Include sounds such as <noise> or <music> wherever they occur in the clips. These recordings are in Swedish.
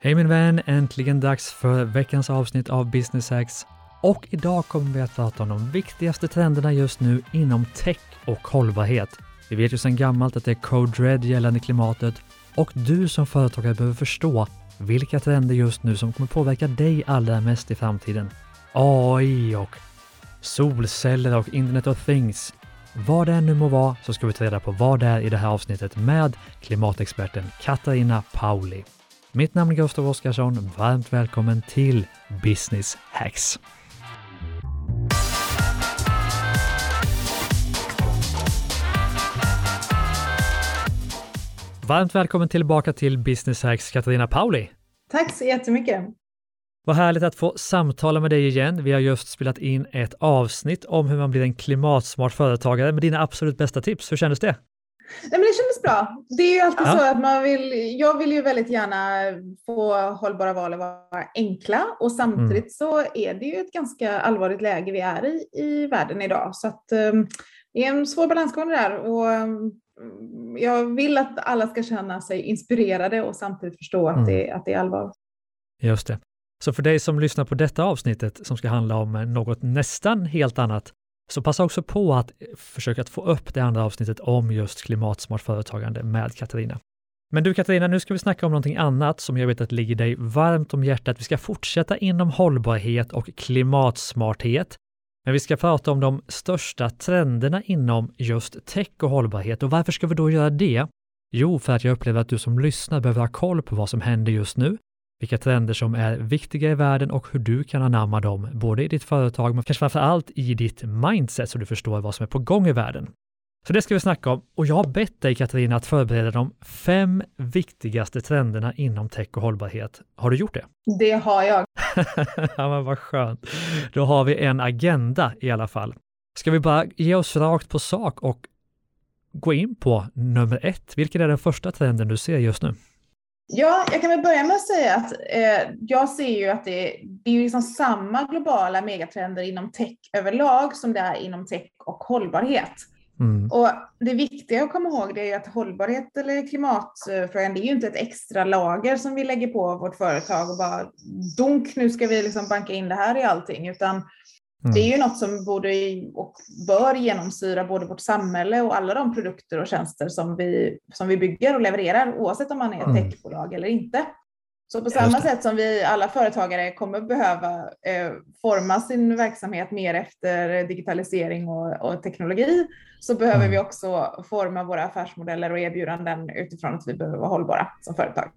Hej min vän! Äntligen dags för veckans avsnitt av Business Hacks. Och idag kommer vi att prata om de viktigaste trenderna just nu inom tech och hållbarhet. Vi vet ju sedan gammalt att det är Code Red gällande klimatet och du som företagare behöver förstå vilka trender just nu som kommer påverka dig allra mest i framtiden. AI och solceller och Internet of Things. Vad det än nu må vara så ska vi ta reda på vad det är i det här avsnittet med klimatexperten Katarina Pauli. Mitt namn är Gustav Oskarsson. Varmt välkommen till Business Hacks. Varmt välkommen tillbaka till Business Hacks, Katarina Pauli. Tack så jättemycket. Vad härligt att få samtala med dig igen. Vi har just spelat in ett avsnitt om hur man blir en klimatsmart företagare med dina absolut bästa tips. Hur kändes det? Nej, men det kändes bra. Det är ju alltid ja. så att man vill, jag vill ju väldigt gärna få hållbara val att vara enkla och samtidigt mm. så är det ju ett ganska allvarligt läge vi är i i världen idag. Så att um, det är en svår balansgång där och um, jag vill att alla ska känna sig inspirerade och samtidigt förstå att, mm. det, att det är allvar. Just det. Så för dig som lyssnar på detta avsnittet som ska handla om något nästan helt annat så passa också på att eh, försöka att få upp det andra avsnittet om just klimatsmart företagande med Katarina. Men du Katarina, nu ska vi snacka om någonting annat som jag vet att ligger dig varmt om hjärtat. Vi ska fortsätta inom hållbarhet och klimatsmarthet. Men vi ska prata om de största trenderna inom just tech och hållbarhet. Och varför ska vi då göra det? Jo, för att jag upplever att du som lyssnar behöver ha koll på vad som händer just nu vilka trender som är viktiga i världen och hur du kan anamma dem, både i ditt företag men kanske framför allt i ditt mindset så du förstår vad som är på gång i världen. Så det ska vi snacka om och jag har bett dig Katarina att förbereda de fem viktigaste trenderna inom tech och hållbarhet. Har du gjort det? Det har jag. <laughs> ja men vad skönt. Då har vi en agenda i alla fall. Ska vi bara ge oss rakt på sak och gå in på nummer ett. Vilken är den första trenden du ser just nu? Ja, jag kan väl börja med att säga att eh, jag ser ju att det, det är liksom samma globala megatrender inom tech överlag som det är inom tech och hållbarhet. Mm. Och det viktiga att komma ihåg det är ju att hållbarhet eller klimatfrågan, det är ju inte ett extra lager som vi lägger på vårt företag och bara dunk, nu ska vi liksom banka in det här i allting, utan Mm. Det är ju något som borde och bör genomsyra både vårt samhälle och alla de produkter och tjänster som vi, som vi bygger och levererar, oavsett om man är ett mm. techbolag eller inte. Så på samma sätt som vi alla företagare kommer behöva eh, forma sin verksamhet mer efter digitalisering och, och teknologi, så behöver mm. vi också forma våra affärsmodeller och erbjudanden utifrån att vi behöver vara hållbara som företag.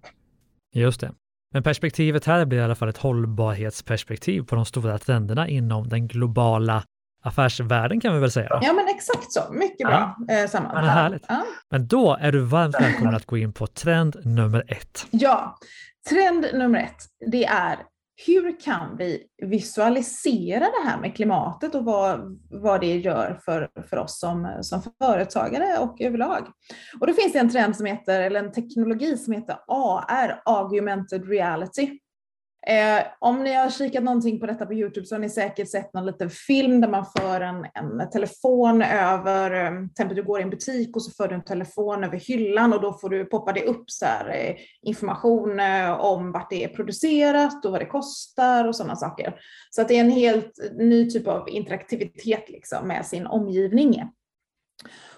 Just det. Men perspektivet här blir i alla fall ett hållbarhetsperspektiv på de stora trenderna inom den globala affärsvärlden kan vi väl säga? Ja, men exakt så. Mycket bra ja. eh, sammanfattat. Ja, härligt. Ja. Men då är du varmt välkommen att gå in på trend nummer ett. Ja, trend nummer ett, det är hur kan vi visualisera det här med klimatet och vad, vad det gör för, för oss som, som företagare och överlag? Och då finns det en trend som heter, eller en teknologi som heter AR, Augmented Reality. Eh, om ni har kikat någonting på detta på Youtube så har ni säkert sett någon liten film där man för en, en telefon över, eh, till exempel du går i en butik och så för du en telefon över hyllan och då får du, poppar det upp så här, eh, information eh, om vart det är producerat och vad det kostar och sådana saker. Så att det är en helt ny typ av interaktivitet liksom med sin omgivning.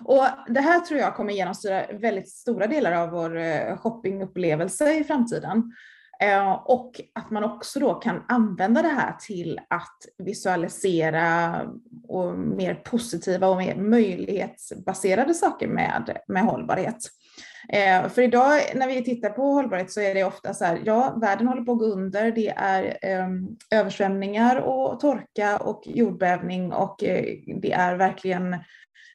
Och det här tror jag kommer genomsyra väldigt stora delar av vår eh, shoppingupplevelse i framtiden. Eh, och att man också då kan använda det här till att visualisera och mer positiva och mer möjlighetsbaserade saker med, med hållbarhet. Eh, för idag när vi tittar på hållbarhet så är det ofta så här, ja, världen håller på att gå under. Det är ehm, översvämningar och torka och jordbävning och eh, det är verkligen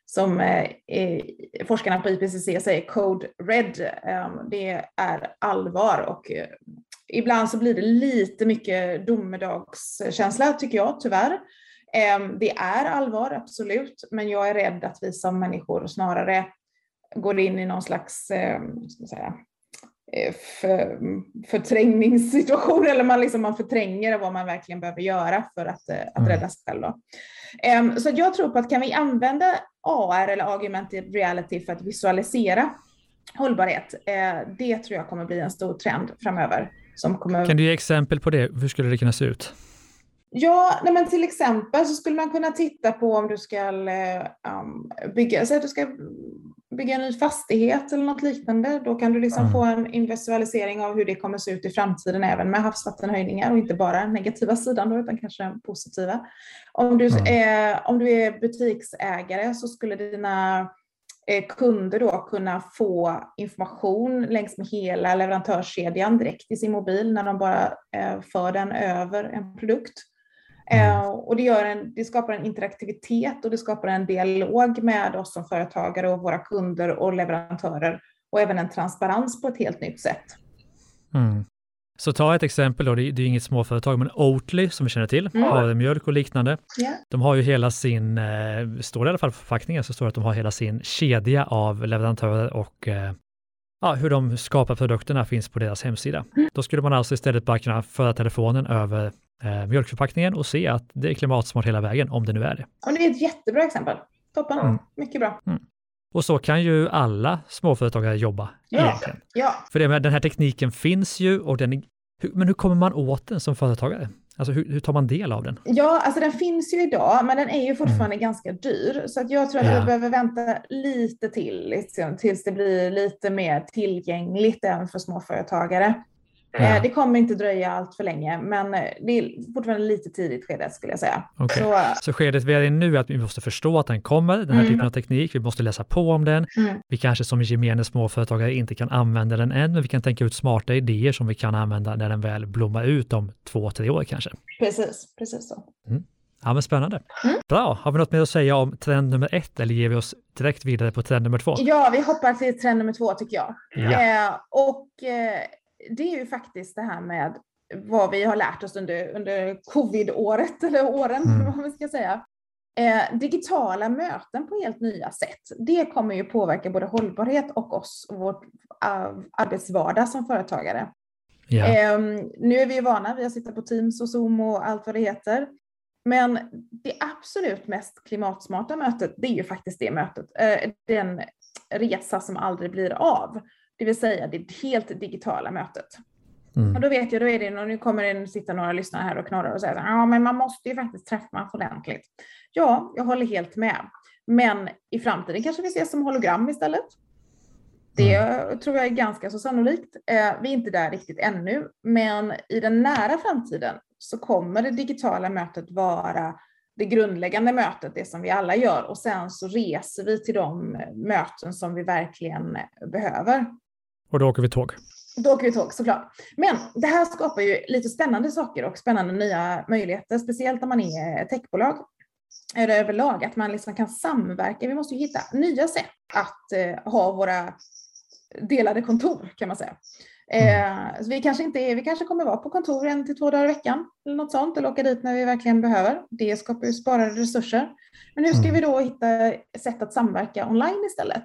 som eh, eh, forskarna på IPCC säger, code red. Ehm, det är allvar och ibland så blir det lite mycket domedagskänsla tycker jag tyvärr. Ehm, det är allvar, absolut, men jag är rädd att vi som människor snarare går in i någon slags ehm, säga, eh, för, förträngningssituation, eller man, liksom, man förtränger vad man verkligen behöver göra för att, eh, att mm. rädda sig själv. Då. Ehm, så jag tror på att kan vi använda AR eller augmented reality för att visualisera hållbarhet, eh, det tror jag kommer bli en stor trend framöver som kommer... Kan du ge exempel på det? Hur skulle det kunna se ut? Ja, nej men till exempel så skulle man kunna titta på om du ska um, bygga, så att du ska bygga en ny fastighet eller något liknande. Då kan du liksom mm. få en visualisering av hur det kommer se ut i framtiden även med havsvattenhöjningar och inte bara negativa sidan då, utan kanske den positiva. Om du, mm. är, om du är butiksägare så skulle dina eh, kunder då kunna få information längs med hela leverantörskedjan direkt i sin mobil när de bara eh, för den över en produkt. Mm. Eh, och det, gör en, det skapar en interaktivitet och det skapar en dialog med oss som företagare och våra kunder och leverantörer och även en transparens på ett helt nytt sätt. Mm. Så ta ett exempel då, det är, det är inget småföretag, men Oatly som vi känner till, mm. mjölk och liknande. Yeah. De har ju hela sin, eh, står det i alla fall på förpackningen, så står det att de har hela sin kedja av leverantörer och eh, ja, hur de skapar produkterna finns på deras hemsida. Mm. Då skulle man alltså istället bara kunna föra telefonen över eh, mjölkförpackningen och se att det är klimatsmart hela vägen, om det nu är det. Och det är ett jättebra exempel. Toppen, mm. mycket bra. Mm. Och så kan ju alla småföretagare jobba ja. egentligen. Ja. För det med, den här tekniken finns ju, och den, men hur kommer man åt den som företagare? Alltså hur, hur, tar man del av den? Ja, alltså den finns ju idag, men den är ju fortfarande mm. ganska dyr. Så att jag tror att ja. vi behöver vänta lite till liksom, tills det blir lite mer tillgängligt även för småföretagare. Ja. Eh, det kommer inte dröja allt för länge, men eh, det är fortfarande lite tidigt skede skulle jag säga. Okay. Så, så skedet vi är i nu är att vi måste förstå att den kommer, den här mm. typen av teknik. Vi måste läsa på om den. Mm. Vi kanske som gemene småföretagare inte kan använda den än, men vi kan tänka ut smarta idéer som vi kan använda när den väl blommar ut om två, tre år kanske. Precis, precis så. Mm. Ja, men spännande. Mm. Bra. Har vi något mer att säga om trend nummer ett eller ger vi oss direkt vidare på trend nummer två? Ja, vi hoppar till trend nummer två tycker jag. Ja. Eh, och eh, det är ju faktiskt det här med vad vi har lärt oss under, under covid-året, <laughs> eller åren, mm. vad man ska säga. Eh, digitala möten på helt nya sätt. Det kommer ju påverka både hållbarhet och oss och vårt uh, arbetsvardag som företagare. Yeah. Eh, nu är vi ju vana vid att sitta på Teams och Zoom och allt vad det heter. Men det absolut mest klimatsmarta mötet, det är ju faktiskt det mötet, eh, den resa som aldrig blir av. Det vill säga det helt digitala mötet. Mm. Och då vet jag, då är det, och nu kommer det sitta några lyssnare här och knorrar och säga ja men man måste ju faktiskt träffas ordentligt. Ja, jag håller helt med. Men i framtiden kanske vi ses som hologram istället. Det mm. tror jag är ganska så sannolikt. Eh, vi är inte där riktigt ännu, men i den nära framtiden så kommer det digitala mötet vara det grundläggande mötet, det som vi alla gör, och sen så reser vi till de möten som vi verkligen behöver. Och då åker vi tåg. Då åker vi tåg såklart. Men det här skapar ju lite spännande saker och spännande nya möjligheter, speciellt om man är techbolag eller överlag, att man liksom kan samverka. Vi måste ju hitta nya sätt att eh, ha våra delade kontor kan man säga. Mm. Eh, vi kanske inte är, vi kanske kommer vara på kontor en till två dagar i veckan eller något sånt eller åka dit när vi verkligen behöver. Det skapar ju sparade resurser. Men hur ska mm. vi då hitta sätt att samverka online istället?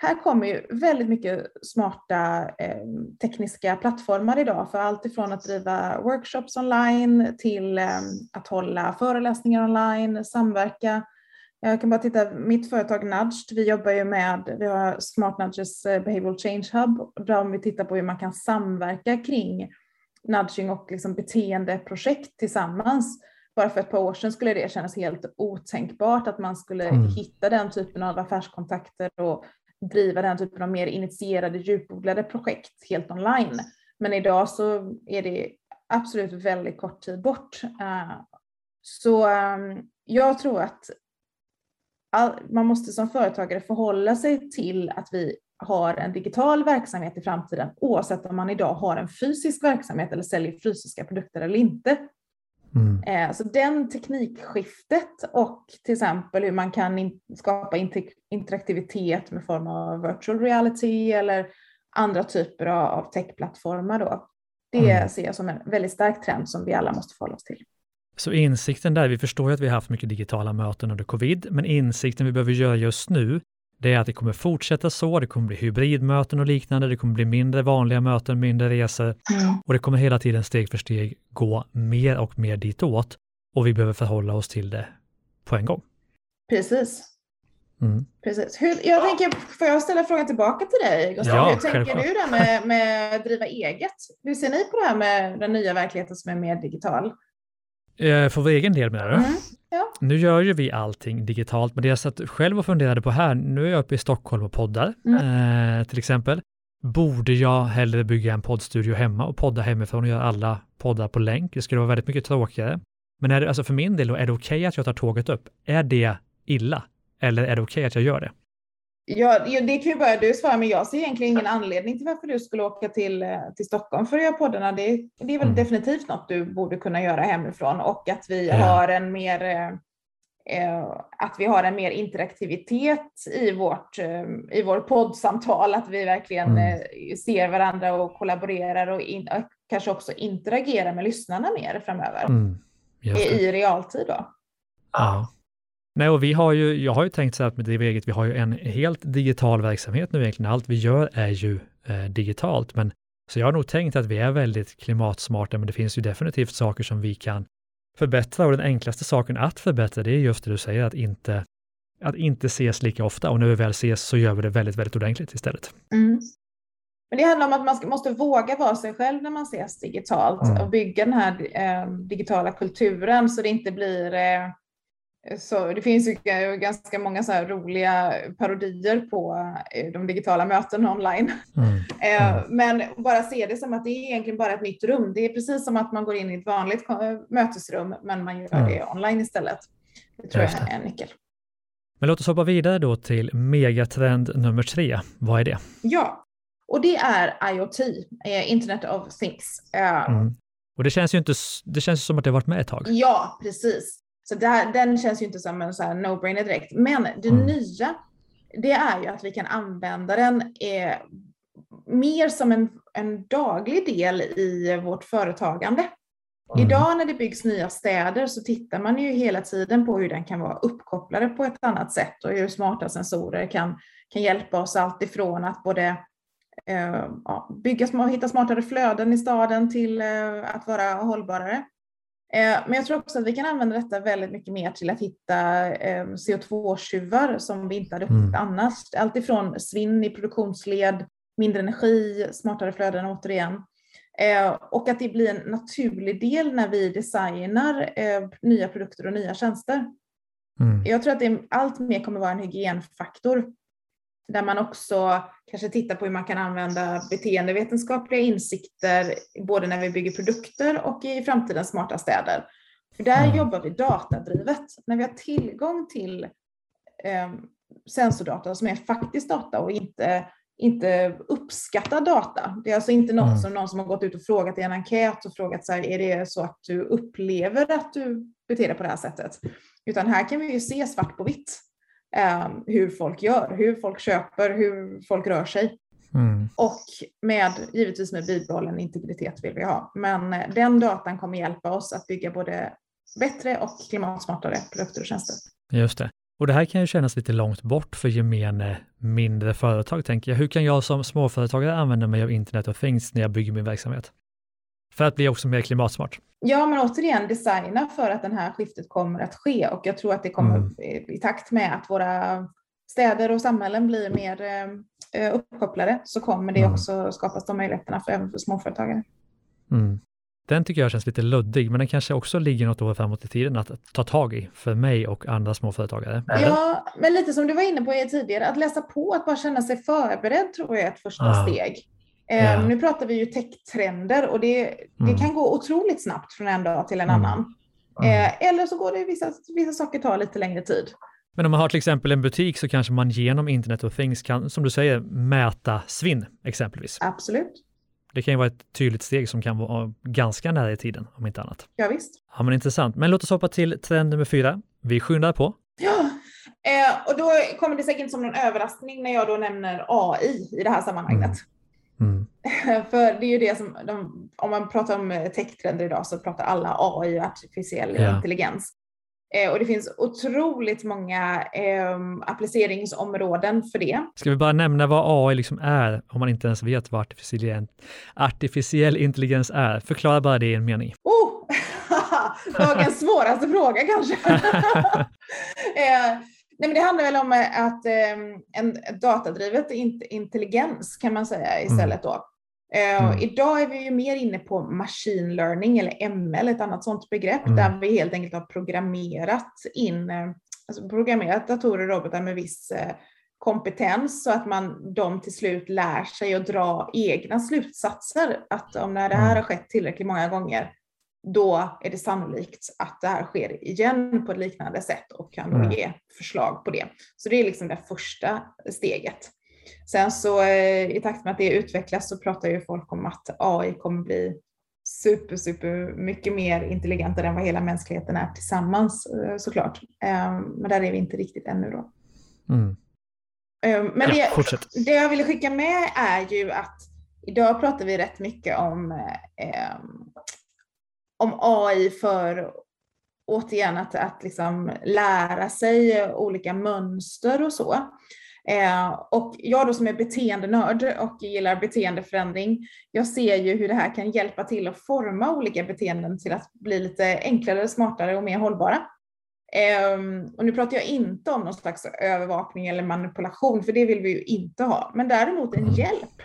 Här kommer ju väldigt mycket smarta eh, tekniska plattformar idag för allt ifrån att driva workshops online till eh, att hålla föreläsningar online, samverka. Jag kan bara titta, mitt företag Nudged, vi jobbar ju med, vi har Smart Nudges eh, Behavioral Change Hub, där vi tittar på hur man kan samverka kring nudging och liksom beteendeprojekt tillsammans. Bara för ett par år sedan skulle det kännas helt otänkbart att man skulle mm. hitta den typen av affärskontakter och driva den typen av mer initierade, djupodlade projekt helt online. Men idag så är det absolut väldigt kort tid bort. Eh, så ehm, jag tror att man måste som företagare förhålla sig till att vi har en digital verksamhet i framtiden oavsett om man idag har en fysisk verksamhet eller säljer fysiska produkter eller inte. Mm. Eh, så den teknikskiftet och till exempel hur man kan skapa interaktivitet med form av virtual reality eller andra typer av techplattformar då. Det mm. ser jag som en väldigt stark trend som vi alla måste förhålla oss till. Så insikten där, vi förstår ju att vi har haft mycket digitala möten under covid, men insikten vi behöver göra just nu, det är att det kommer fortsätta så, det kommer bli hybridmöten och liknande, det kommer bli mindre vanliga möten, mindre resor mm. och det kommer hela tiden steg för steg gå mer och mer ditåt och vi behöver förhålla oss till det på en gång. Precis. Mm. Precis. Hur, jag tänker, får jag ställa frågan tillbaka till dig, Gustav? Ja, Hur tänker självklart. du där med, med driva eget? Hur ser ni på det här med den nya verkligheten som är mer digital? Eh, för vår egen del menar du? Mm. Ja. Nu gör ju vi allting digitalt, men det jag satt själv och funderade på här, nu är jag uppe i Stockholm och poddar, mm. eh, till exempel. Borde jag hellre bygga en poddstudio hemma och podda hemifrån och göra alla poddar på länk? Det skulle vara väldigt mycket tråkigare. Men är det, alltså för min del, då, är det okej okay att jag tar tåget upp? Är det illa? Eller är det okej okay att jag gör det? Ja, det kan ju bara du svara, men jag ser egentligen ingen anledning till varför du skulle åka till, eh, till Stockholm för att göra poddarna. Det, det är väl mm. definitivt något du borde kunna göra hemifrån och att vi ja. har en mer eh, eh, att vi har en mer interaktivitet i vårt, eh, i vår poddsamtal, att vi verkligen mm. eh, ser varandra och kollaborerar och, in, och, kanske också interagerar med lyssnarna mer framöver. Mm. I, I realtid då. Ja. Nej, och vi har ju, jag har ju tänkt så här med Driva eget, vi har ju en helt digital verksamhet nu egentligen. Allt vi gör är ju eh, digitalt, men så jag har nog tänkt att vi är väldigt klimatsmarta, men det finns ju definitivt saker som vi kan förbättra och den enklaste saken att förbättra, det är just det du säger, att inte, att inte ses lika ofta och när vi väl ses så gör vi det väldigt, väldigt ordentligt istället. Mm. Men det handlar om att man måste våga vara sig själv när man ses digitalt mm. och bygga den här eh, digitala kulturen så det inte blir eh, så det finns ju ganska många så roliga parodier på eh, de digitala mötena online. Mm. <laughs> Eh, mm. Men bara se det som att det är egentligen bara ett nytt rum. Det är precis som att man går in i ett vanligt mötesrum, men man gör mm. det online istället. Det tror jag är en nyckel. Men låt oss hoppa vidare då till megatrend nummer tre. Vad är det? Ja, och det är IoT, eh, Internet of Things. Mm. Och det känns ju inte, det känns som att det har varit med ett tag. Ja, precis. Så där, den känns ju inte som en no-brainer direkt. Men det mm. nya, det är ju att vi kan använda den eh, mer som en, en daglig del i vårt företagande. Mm. Idag när det byggs nya städer så tittar man ju hela tiden på hur den kan vara uppkopplade på ett annat sätt och hur smarta sensorer kan, kan hjälpa oss alltifrån att både eh, bygga, hitta smartare flöden i staden till eh, att vara hållbarare. Eh, men jag tror också att vi kan använda detta väldigt mycket mer till att hitta eh, CO2-tjuvar som vi inte hade upptäckt mm. annars. Alltifrån svinn i produktionsled, mindre energi, smartare flöden återigen. Eh, och att det blir en naturlig del när vi designar nya produkter och nya tjänster. Mm. Jag tror att det allt mer kommer vara en hygienfaktor där man också kanske tittar på hur man kan använda beteendevetenskapliga insikter både när vi bygger produkter och i framtidens smarta städer. För där mm. jobbar vi datadrivet. När vi har tillgång till eh, sensordata som är faktisk data och inte, inte uppskattad data. Det är alltså inte något mm. som någon som har gått ut och frågat i en enkät och frågat så här, är det så att du upplever att du beter dig på det här sättet? Utan här kan vi ju se svart på vitt hur folk gör, hur folk köper, hur folk rör sig. Mm. Och med, givetvis med bibehållen integritet vill vi ha. Men eh, den datan kommer hjälpa oss att bygga både bättre och klimatsmartare produkter och tjänster. Just det. Och det här kan ju kännas lite långt bort för gemene mindre företag, tänker jag. Hur kan jag som småföretagare använda mig av Internet of Things när jag bygger min verksamhet? För att bli också mer klimatsmart. Ja, men återigen designa för att det här skiftet kommer att ske och jag tror att det kommer mm. i takt med att våra städer och samhällen blir mer eh, uppkopplade så kommer det mm. också skapas de möjligheterna för, även för småföretagare. Mm. Den tycker jag känns lite luddig, men den kanske också ligger något år framåt i tiden att ta tag i för mig och andra småföretagare. Ja, men lite som du var inne på tidigare, att läsa på, att bara känna sig förberedd tror jag är ett första ah. steg. Yeah. Nu pratar vi ju techtrender och det, det mm. kan gå otroligt snabbt från en dag till en mm. annan. Mm. Eh, eller så går det vissa, vissa saker tar lite längre tid. Men om man har till exempel en butik så kanske man genom Internet of Things kan, som du säger, mäta svinn exempelvis. Absolut. Det kan ju vara ett tydligt steg som kan vara ganska nära i tiden, om inte annat. Ja, visst. Ja, men intressant. Men låt oss hoppa till trend nummer fyra. Vi skyndar på. Ja, eh, och då kommer det säkert inte som någon överraskning när jag då nämner AI i det här sammanhanget. Mm. <laughs> För det är ju det som, de, om man pratar om eh, techtrender idag så pratar alla AI och artificiell ja. intelligens. Eh, och det finns otroligt många eh, appliceringsområden för det. Ska vi bara nämna vad AI liksom är, om man inte ens vet vad artificiell, artificiell intelligens är? Förklara bara det i en mening. Oh! <laughs> Dagens svåraste fråga kanske. <laughs> eh, Nej, men det handlar väl om att eh, en datadrivet intelligens kan man säga istället då. Eh, mm. Idag är vi ju mer inne på machine learning eller ML, ett annat sådant begrepp, mm. där vi helt enkelt har programmerat in, eh, alltså programmerat datorer och robotar med viss eh, kompetens så att man, de till slut lär sig att dra egna slutsatser. Att om när det här mm. har skett tillräckligt många gånger, då är det sannolikt att det här sker igen på ett liknande sätt och kan mm. ge förslag på det. Så det är liksom det första steget. Sen så eh, i takt med att det utvecklas så pratar ju folk om att AI kommer bli super, super mycket mer intelligentare än vad hela mänskligheten är tillsammans eh, såklart. Ehm, men där är vi inte riktigt ännu då. Mm. Men ja, det, det, jag ville skicka med är ju att idag pratar vi rätt mycket om, eh, om AI för återigen att, att liksom lära sig olika mönster och så. Eh, och jag då som är beteendenörd och gillar beteendeförändring, jag ser ju hur det här kan hjälpa till att forma olika beteenden till att bli lite enklare, smartare och mer hållbara. Eh, och nu pratar jag inte om någon slags övervakning eller manipulation, för det vill vi ju inte ha, men däremot en hjälp.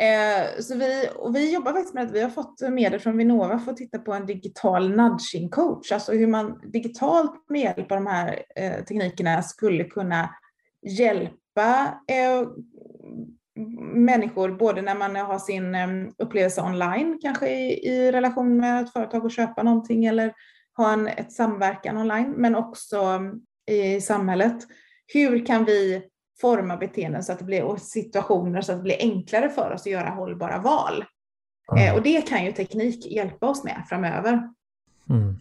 Eh, så vi, och vi jobbar faktiskt med att vi har fått medel från Vinnova för att titta på en digital nudging coach, alltså hur man digitalt med hjälp av de här eh, teknikerna skulle kunna hjälpa eh, människor, både när man har sin eh, upplevelse online, kanske i, i, relation med ett företag och köpa någonting eller ha en ett samverkan online, men också eh, i samhället. Hur kan vi forma beteenden så att det blir, och situationer så att det blir enklare för oss att göra hållbara val? Mm. Eh, och det kan ju teknik hjälpa oss med framöver. Mm.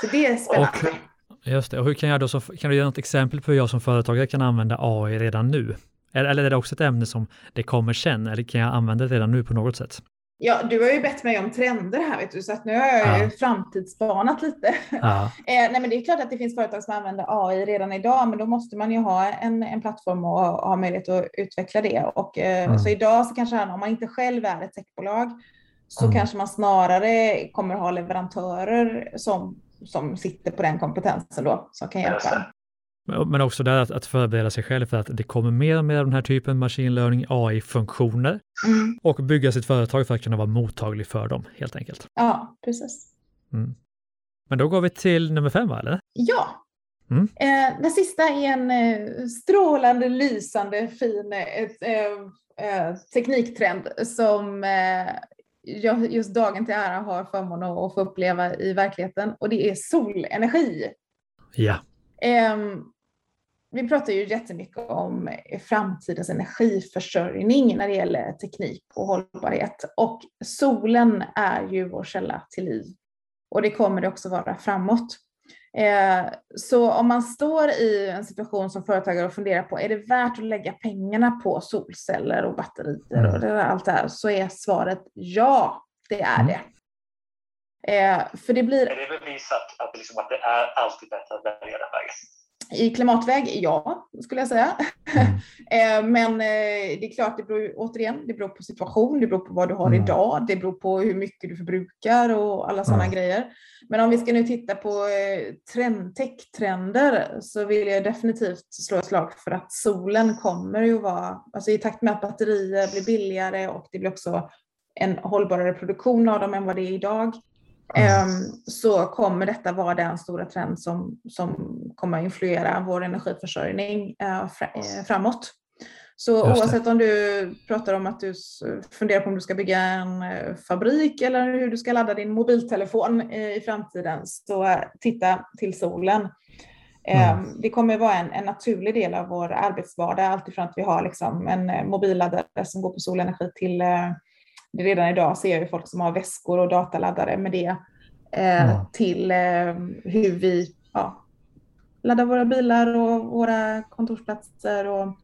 Så det är spännande. Och Just det. Och hur kan jag då, så, kan du ge något exempel på hur jag som företagare kan använda AI redan nu? Eller är det också ett ämne som det kommer sen, eller kan jag använda det redan nu på något sätt? Ja, du har ju bett mig om trender här, vet du, så att nu har jag ja. ju framtidsspanat lite. Ja. <laughs> eh, nej, men det är klart att det finns företag som använder AI redan idag, men då måste man ju ha en, en plattform och ha möjlighet att utveckla det. Och, eh, mm. Så idag så kanske om man inte själv är ett techbolag, så mm. kanske man snarare kommer ha leverantörer som som sitter på den kompetensen då, som kan hjälpa. Men också där att, att förbereda sig själv för att det kommer mer och mer av den här typen machine learning, AI-funktioner mm. och bygga sitt företag för att kunna vara mottaglig för dem helt enkelt. Ja, precis. Mm. Men då går vi till nummer fem, va? Eller? Ja. Mm. Eh, den sista är en eh, strålande, lysande, fin eh, eh, eh tekniktrend som eh, jag just dagen till ära har förmånen att få uppleva i verkligheten och det är solenergi. Ja. Um, vi pratar ju jättemycket om framtidens energiförsörjning när det gäller teknik och hållbarhet och solen är ju vår källa till liv och det kommer det också vara framåt. Eh, så om man står i en situation som företagare och funderar på, är det värt att lägga pengarna på solceller och batterier mm. och det allt det här, så är svaret ja, det är mm. det. Eh, för det blir... Är det bevisat att, liksom, att det är alltid bättre att välja den vägen? I klimatväg, ja, skulle jag säga. Mm. <laughs> Eh, men det är klart, det beror återigen, det beror på situation, det beror på vad du har mm. idag, det beror på hur mycket du förbrukar och alla sådana mm. grejer. Men om vi ska nu titta på eh, trend, tech-trender så vill jag definitivt slå ett slag för att solen kommer ju vara, alltså i takt med att batterier blir billigare och det blir också en hållbarare produktion av dem än vad det är idag, mm. Så kommer detta vara den stora trend som, som kommer att influera vår energiförsörjning eh, eh, framåt. Så oavsett om du pratar om att du funderar på om du ska bygga en eh, fabrik eller hur du ska ladda din mobiltelefon i framtiden, så titta till solen. Mm. Ehm, det kommer vara en, en, naturlig del av vår arbetsvardag, alltifrån att vi har liksom en mobilladdare som går på solenergi till redan idag ser jag ju folk som har väskor och dataladdare med det mm. till hur vi ja, laddar våra bilar och våra kontorsplatser och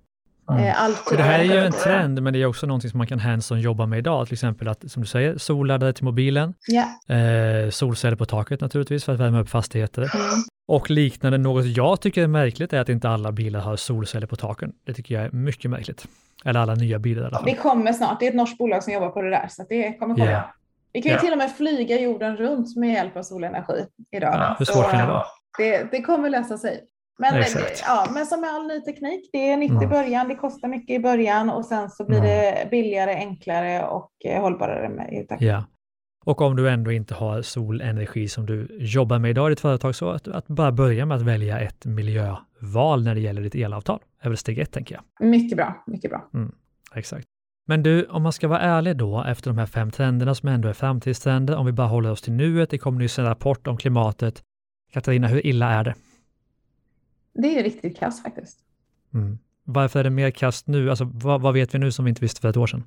Mm. Allt det här är ju en trend, men det är också någonting som man kan hands-on jobba med idag, till exempel att, som du säger, solladdare till mobilen, yeah. eh, solceller på taket naturligtvis för att värma upp fastigheter. Mm. Och liknande, något jag tycker är märkligt är att inte alla bilar har solceller på taken. Det tycker jag är mycket märkligt. Eller alla nya bilar i alla fall. Det kommer snart, det är ett norskt bolag som jobbar på det där, så det kommer komma. Yeah. Vi kan ju yeah. till och med flyga jorden runt med hjälp av solenergi idag. Ja, hur svårt kan det vara? Det, det kommer lösa sig. Men, ja, men som med all ny teknik, det är nytt mm. i början, det kostar mycket i början och sen så blir mm. det billigare, enklare och eh, hållbarare med takt. Ja. Och om du ändå inte har solenergi som du jobbar med idag i ditt företag, så att, att bara börja med att välja ett miljöval när det gäller ditt elavtal är väl steg ett, tänker jag. Mycket bra, mycket bra. Mm, exakt. Men du, om man ska vara ärlig då, efter de här fem trenderna som ändå är framtidstrender, om vi bara håller oss till nuet, det kom nyss en rapport om klimatet. Katarina, hur illa är det? Det är riktigt kast faktiskt. Mm. Varför är det mer kast nu? Alltså, vad, vad, vet vi nu som vi inte visste för ett år sedan?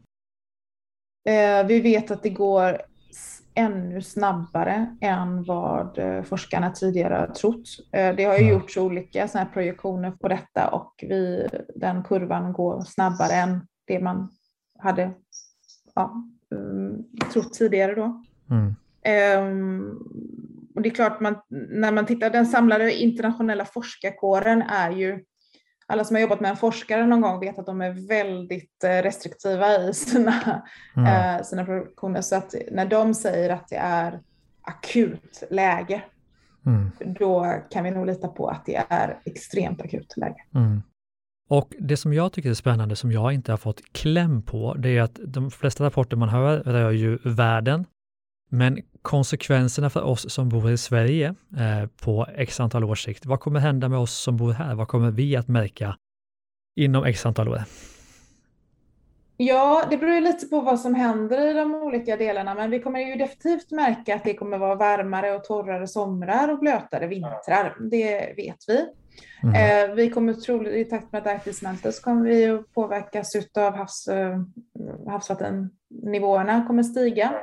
Eh, vi vet att det går ännu snabbare än vad eh, forskarna tidigare trott. Eh, det har ju mm. gjorts olika såna projektioner på detta och vi, den kurvan går snabbare än det man hade ja, um, trott tidigare då. Mm. Um, och det är klart, man, när man tittar, den samlade internationella forskarkåren är ju, alla som har jobbat med en forskare någon gång vet att de är väldigt eh, restriktiva i sina, mm. eh, sina produktioner. Så att när de säger att det är akut läge, mm. då kan vi nog lita på att det är extremt akut läge. Mm. Och det som jag tycker är spännande, som jag inte har fått kläm på, det är att de flesta rapporter man hör rör ju världen, men konsekvenserna för oss som bor i Sverige eh, på x antal års sikt, vad kommer hända med oss som bor här? Vad kommer vi att märka inom x antal år? Ja, det beror ju lite på vad som händer i de olika delarna, men vi kommer ju definitivt märka att det kommer vara varmare och torrare somrar och blötare vintrar. Det vet vi. Mm. Eh, vi kommer troligt, i takt med att Arktis smälter så kommer vi att påverkas av havs, eh, havsvattennivåerna kommer stiga.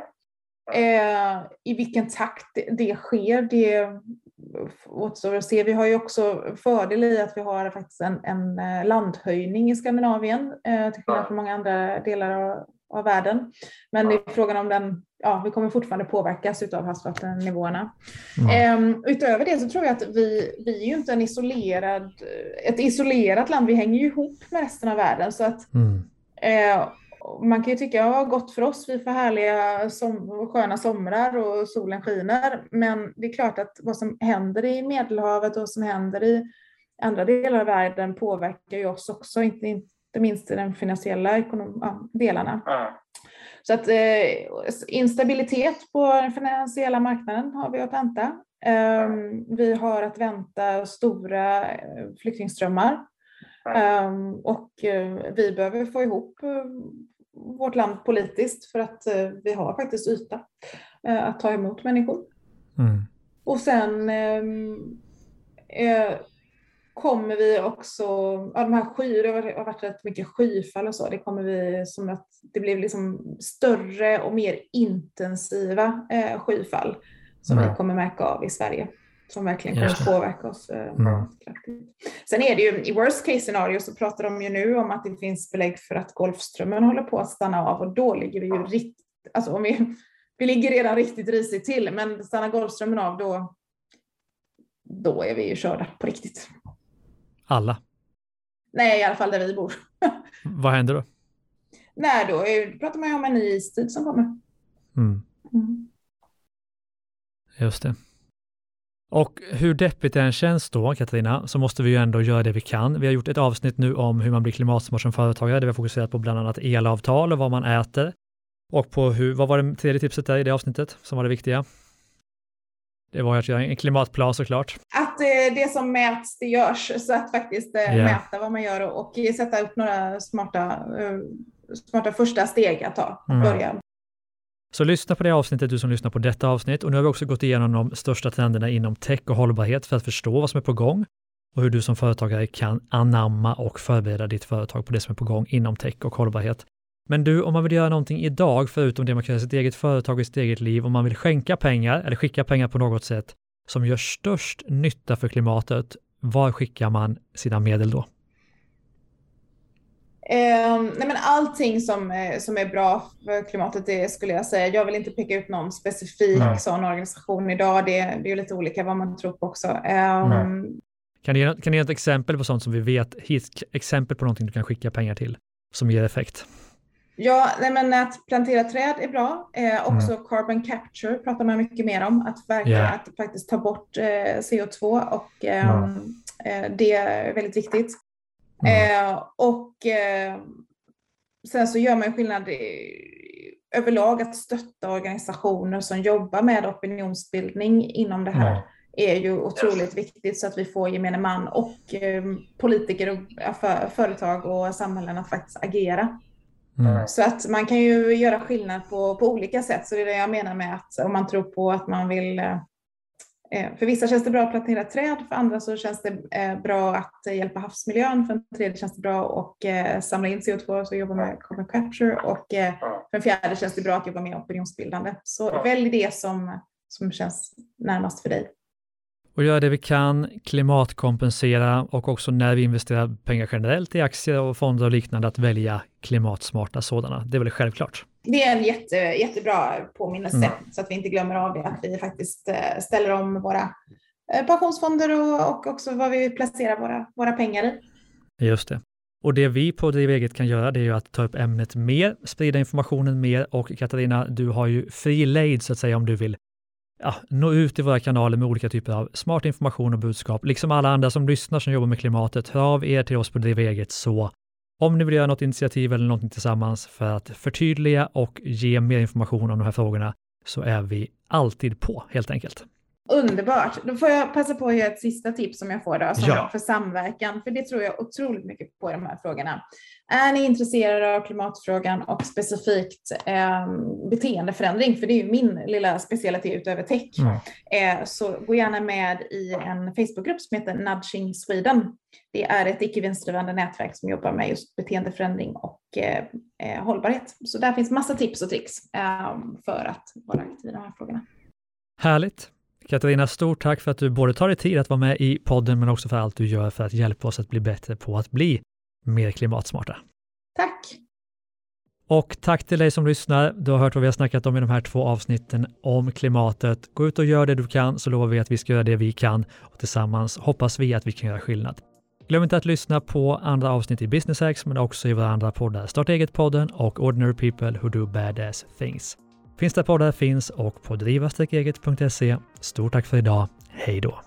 Eh, I vilken takt det sker, det återstår att se. Vi har ju också fördel i att vi har faktiskt en, en eh, landhöjning i Skandinavien, eh, till skillnad från många andra delar av, av världen. Men det är frågan om den, ja, vi kommer fortfarande påverkas av havsvattennivåerna. Mm. Eh, utöver det så tror jag att vi, vi är ju inte en isolerad, ett isolerat land, vi hänger ju ihop med resten av världen. Så att mm. eh, man kan ju tycka, ja gott för oss, vi får härliga som, sköna somrar och solen skiner. Men det är klart att vad som händer i Medelhavet och vad som händer i andra delar av världen påverkar ju oss också, inte, inte minst i de finansiella ekonom, ja, delarna. Mm. Så att eh, instabilitet på den finansiella marknaden har vi att vänta. Um, vi har att vänta stora eh, flyktingströmmar. Um, och uh, vi behöver få ihop uh, vårt land politiskt för att uh, vi har faktiskt yta att ta emot människor. Mm. Och sen um, kommer vi också, ja, de här sky, det har varit rätt mycket skyfall och så, det kommer vi som att det blir liksom större och mer intensiva eh, skyfall som mm. vi kommer märka av i Sverige som verkligen kommer påverka oss eh, mm. Sen är det ju i worst case scenario så pratar de ju nu om att det finns belägg för att Golfströmmen håller på att stanna av och då ligger vi ju riktigt, alltså om vi, vi ligger redan riktigt risigt till, men stannar Golfströmmen av då, då är vi ju körda på riktigt. Alla? Nej, i alla fall där vi bor. <laughs> Vad händer då? Nej, då pratar man ju om en ny istid som kommer. Mm. Mm. Just det. Och hur deppigt det än känns då, Katarina, så måste vi ju ändå göra det vi kan. Vi har gjort ett avsnitt nu om hur man blir klimatsmart som företagare, där vi har fokuserat på bland annat elavtal och vad man äter. Och på hur, vad var det tredje tipset där i det avsnittet som var det viktiga? Det var att göra en klimatplan såklart. Att eh, det som mäts, det görs. Så att faktiskt yeah. mäta vad man gör och, och sätta upp några smarta, uh, smarta första steg att ta. Mm. börja. Så lyssna på det avsnittet, du som lyssnar på detta avsnitt. Och nu har vi också gått igenom de största trenderna inom tech och hållbarhet för att förstå vad som är på gång och hur du som företagare kan anamma och förbereda ditt företag på det som är på gång inom tech och hållbarhet. Men du, om man vill göra någonting idag, förutom det man kan göra i sitt eget företag och sitt eget liv, om man vill skänka pengar eller skicka pengar på något sätt som gör störst nytta för klimatet, var skickar man sina medel då? Eh, nej men allting som, eh, som är bra för klimatet, det skulle jag säga. Jag vill inte peka ut någon specifik nej. sån organisation idag. Det, det är lite olika vad man tror på också. Eh, kan, du kan du ge ett exempel på sånt som vi vet, exempel på någonting du kan skicka pengar till som ger effekt? Ja, nej men att plantera träd är bra. Eh, också mm. carbon capture pratar man mycket mer om. Att, verkligen, yeah. att faktiskt ta bort eh, CO2 och eh, mm. Det är väldigt viktigt. Mm. Och sen så gör man skillnad överlag att stötta organisationer som jobbar med opinionsbildning inom det här. Mm är ju otroligt viktigt så att vi får gemene man och eh, politiker och för, företag och samhällen att faktiskt agera. Mm. Så att man kan ju göra skillnad på, på olika sätt. Så det är det jag menar med att om man tror på att man vill eh, eh för vissa känns det bra att plantera träd, för andra så känns det eh, bra att hjälpa havsmiljön, för en tredje känns det bra att eh, samla in CO2 och jobba med carbon capture och eh, för en fjärde känns det bra att jobba med opinionsbildande. Så välj det som, som känns närmast för dig och göra det vi kan, klimatkompensera och också när vi investerar pengar generellt i aktier och fonder och liknande att välja klimatsmarta sådana. Det är väl självklart. Det är en jätte, jättebra påminnelse mm. så att vi inte glömmer av det, att vi faktiskt eh, ställer om våra eh, pensionsfonder och, och också vad vi placerar våra, våra pengar i. Just det. Och det vi på Driv eget kan göra det är ju att ta upp ämnet mer, sprida informationen mer och Katarina, du har ju fri lejd så att säga om du vill ja, nå ut i våra kanaler med olika typer av smart information och budskap. Liksom alla andra som lyssnar som jobbar med klimatet, hör av er till oss på Driva eget så om ni vill göra något initiativ eller någonting tillsammans för att förtydliga och ge mer information om de här frågorna så är vi alltid på helt enkelt. Underbart. Då får jag passa på att ge ett sista tips som jag får då, som ja. för samverkan, för det tror jag otroligt mycket på i de här frågorna. Är ni intresserade av klimatfrågan och specifikt eh, beteendeförändring, för det är ju min lilla specialitet utöver tech, mm. eh, så gå gärna med i en Facebookgrupp som heter Nudging Sweden. Det är ett icke vinstdrivande nätverk som jobbar med just beteendeförändring och eh, eh hållbarhet. Så där finns massa tips och tricks eh, för att vara aktiv i de här frågorna. Härligt. Katarina, stort tack för att du både tar dig tid att vara med i podden men också för allt du gör för att hjälpa oss att bli bättre på att bli mer klimatsmarta. Tack! Och tack till dig som lyssnar. Du har hört vad vi har snackat om i de här två avsnitten om klimatet. Gå ut och gör det du kan så lovar vi att vi ska göra det vi kan och tillsammans hoppas vi att vi kan göra skillnad. Glöm inte att lyssna på andra avsnitt i Business Hacks men också i våra andra poddar Starta eget-podden och Ordinary People Who Do Badass Things. Finns där poddar finns och på driva-eget.se. Stort tack för idag. Hej då!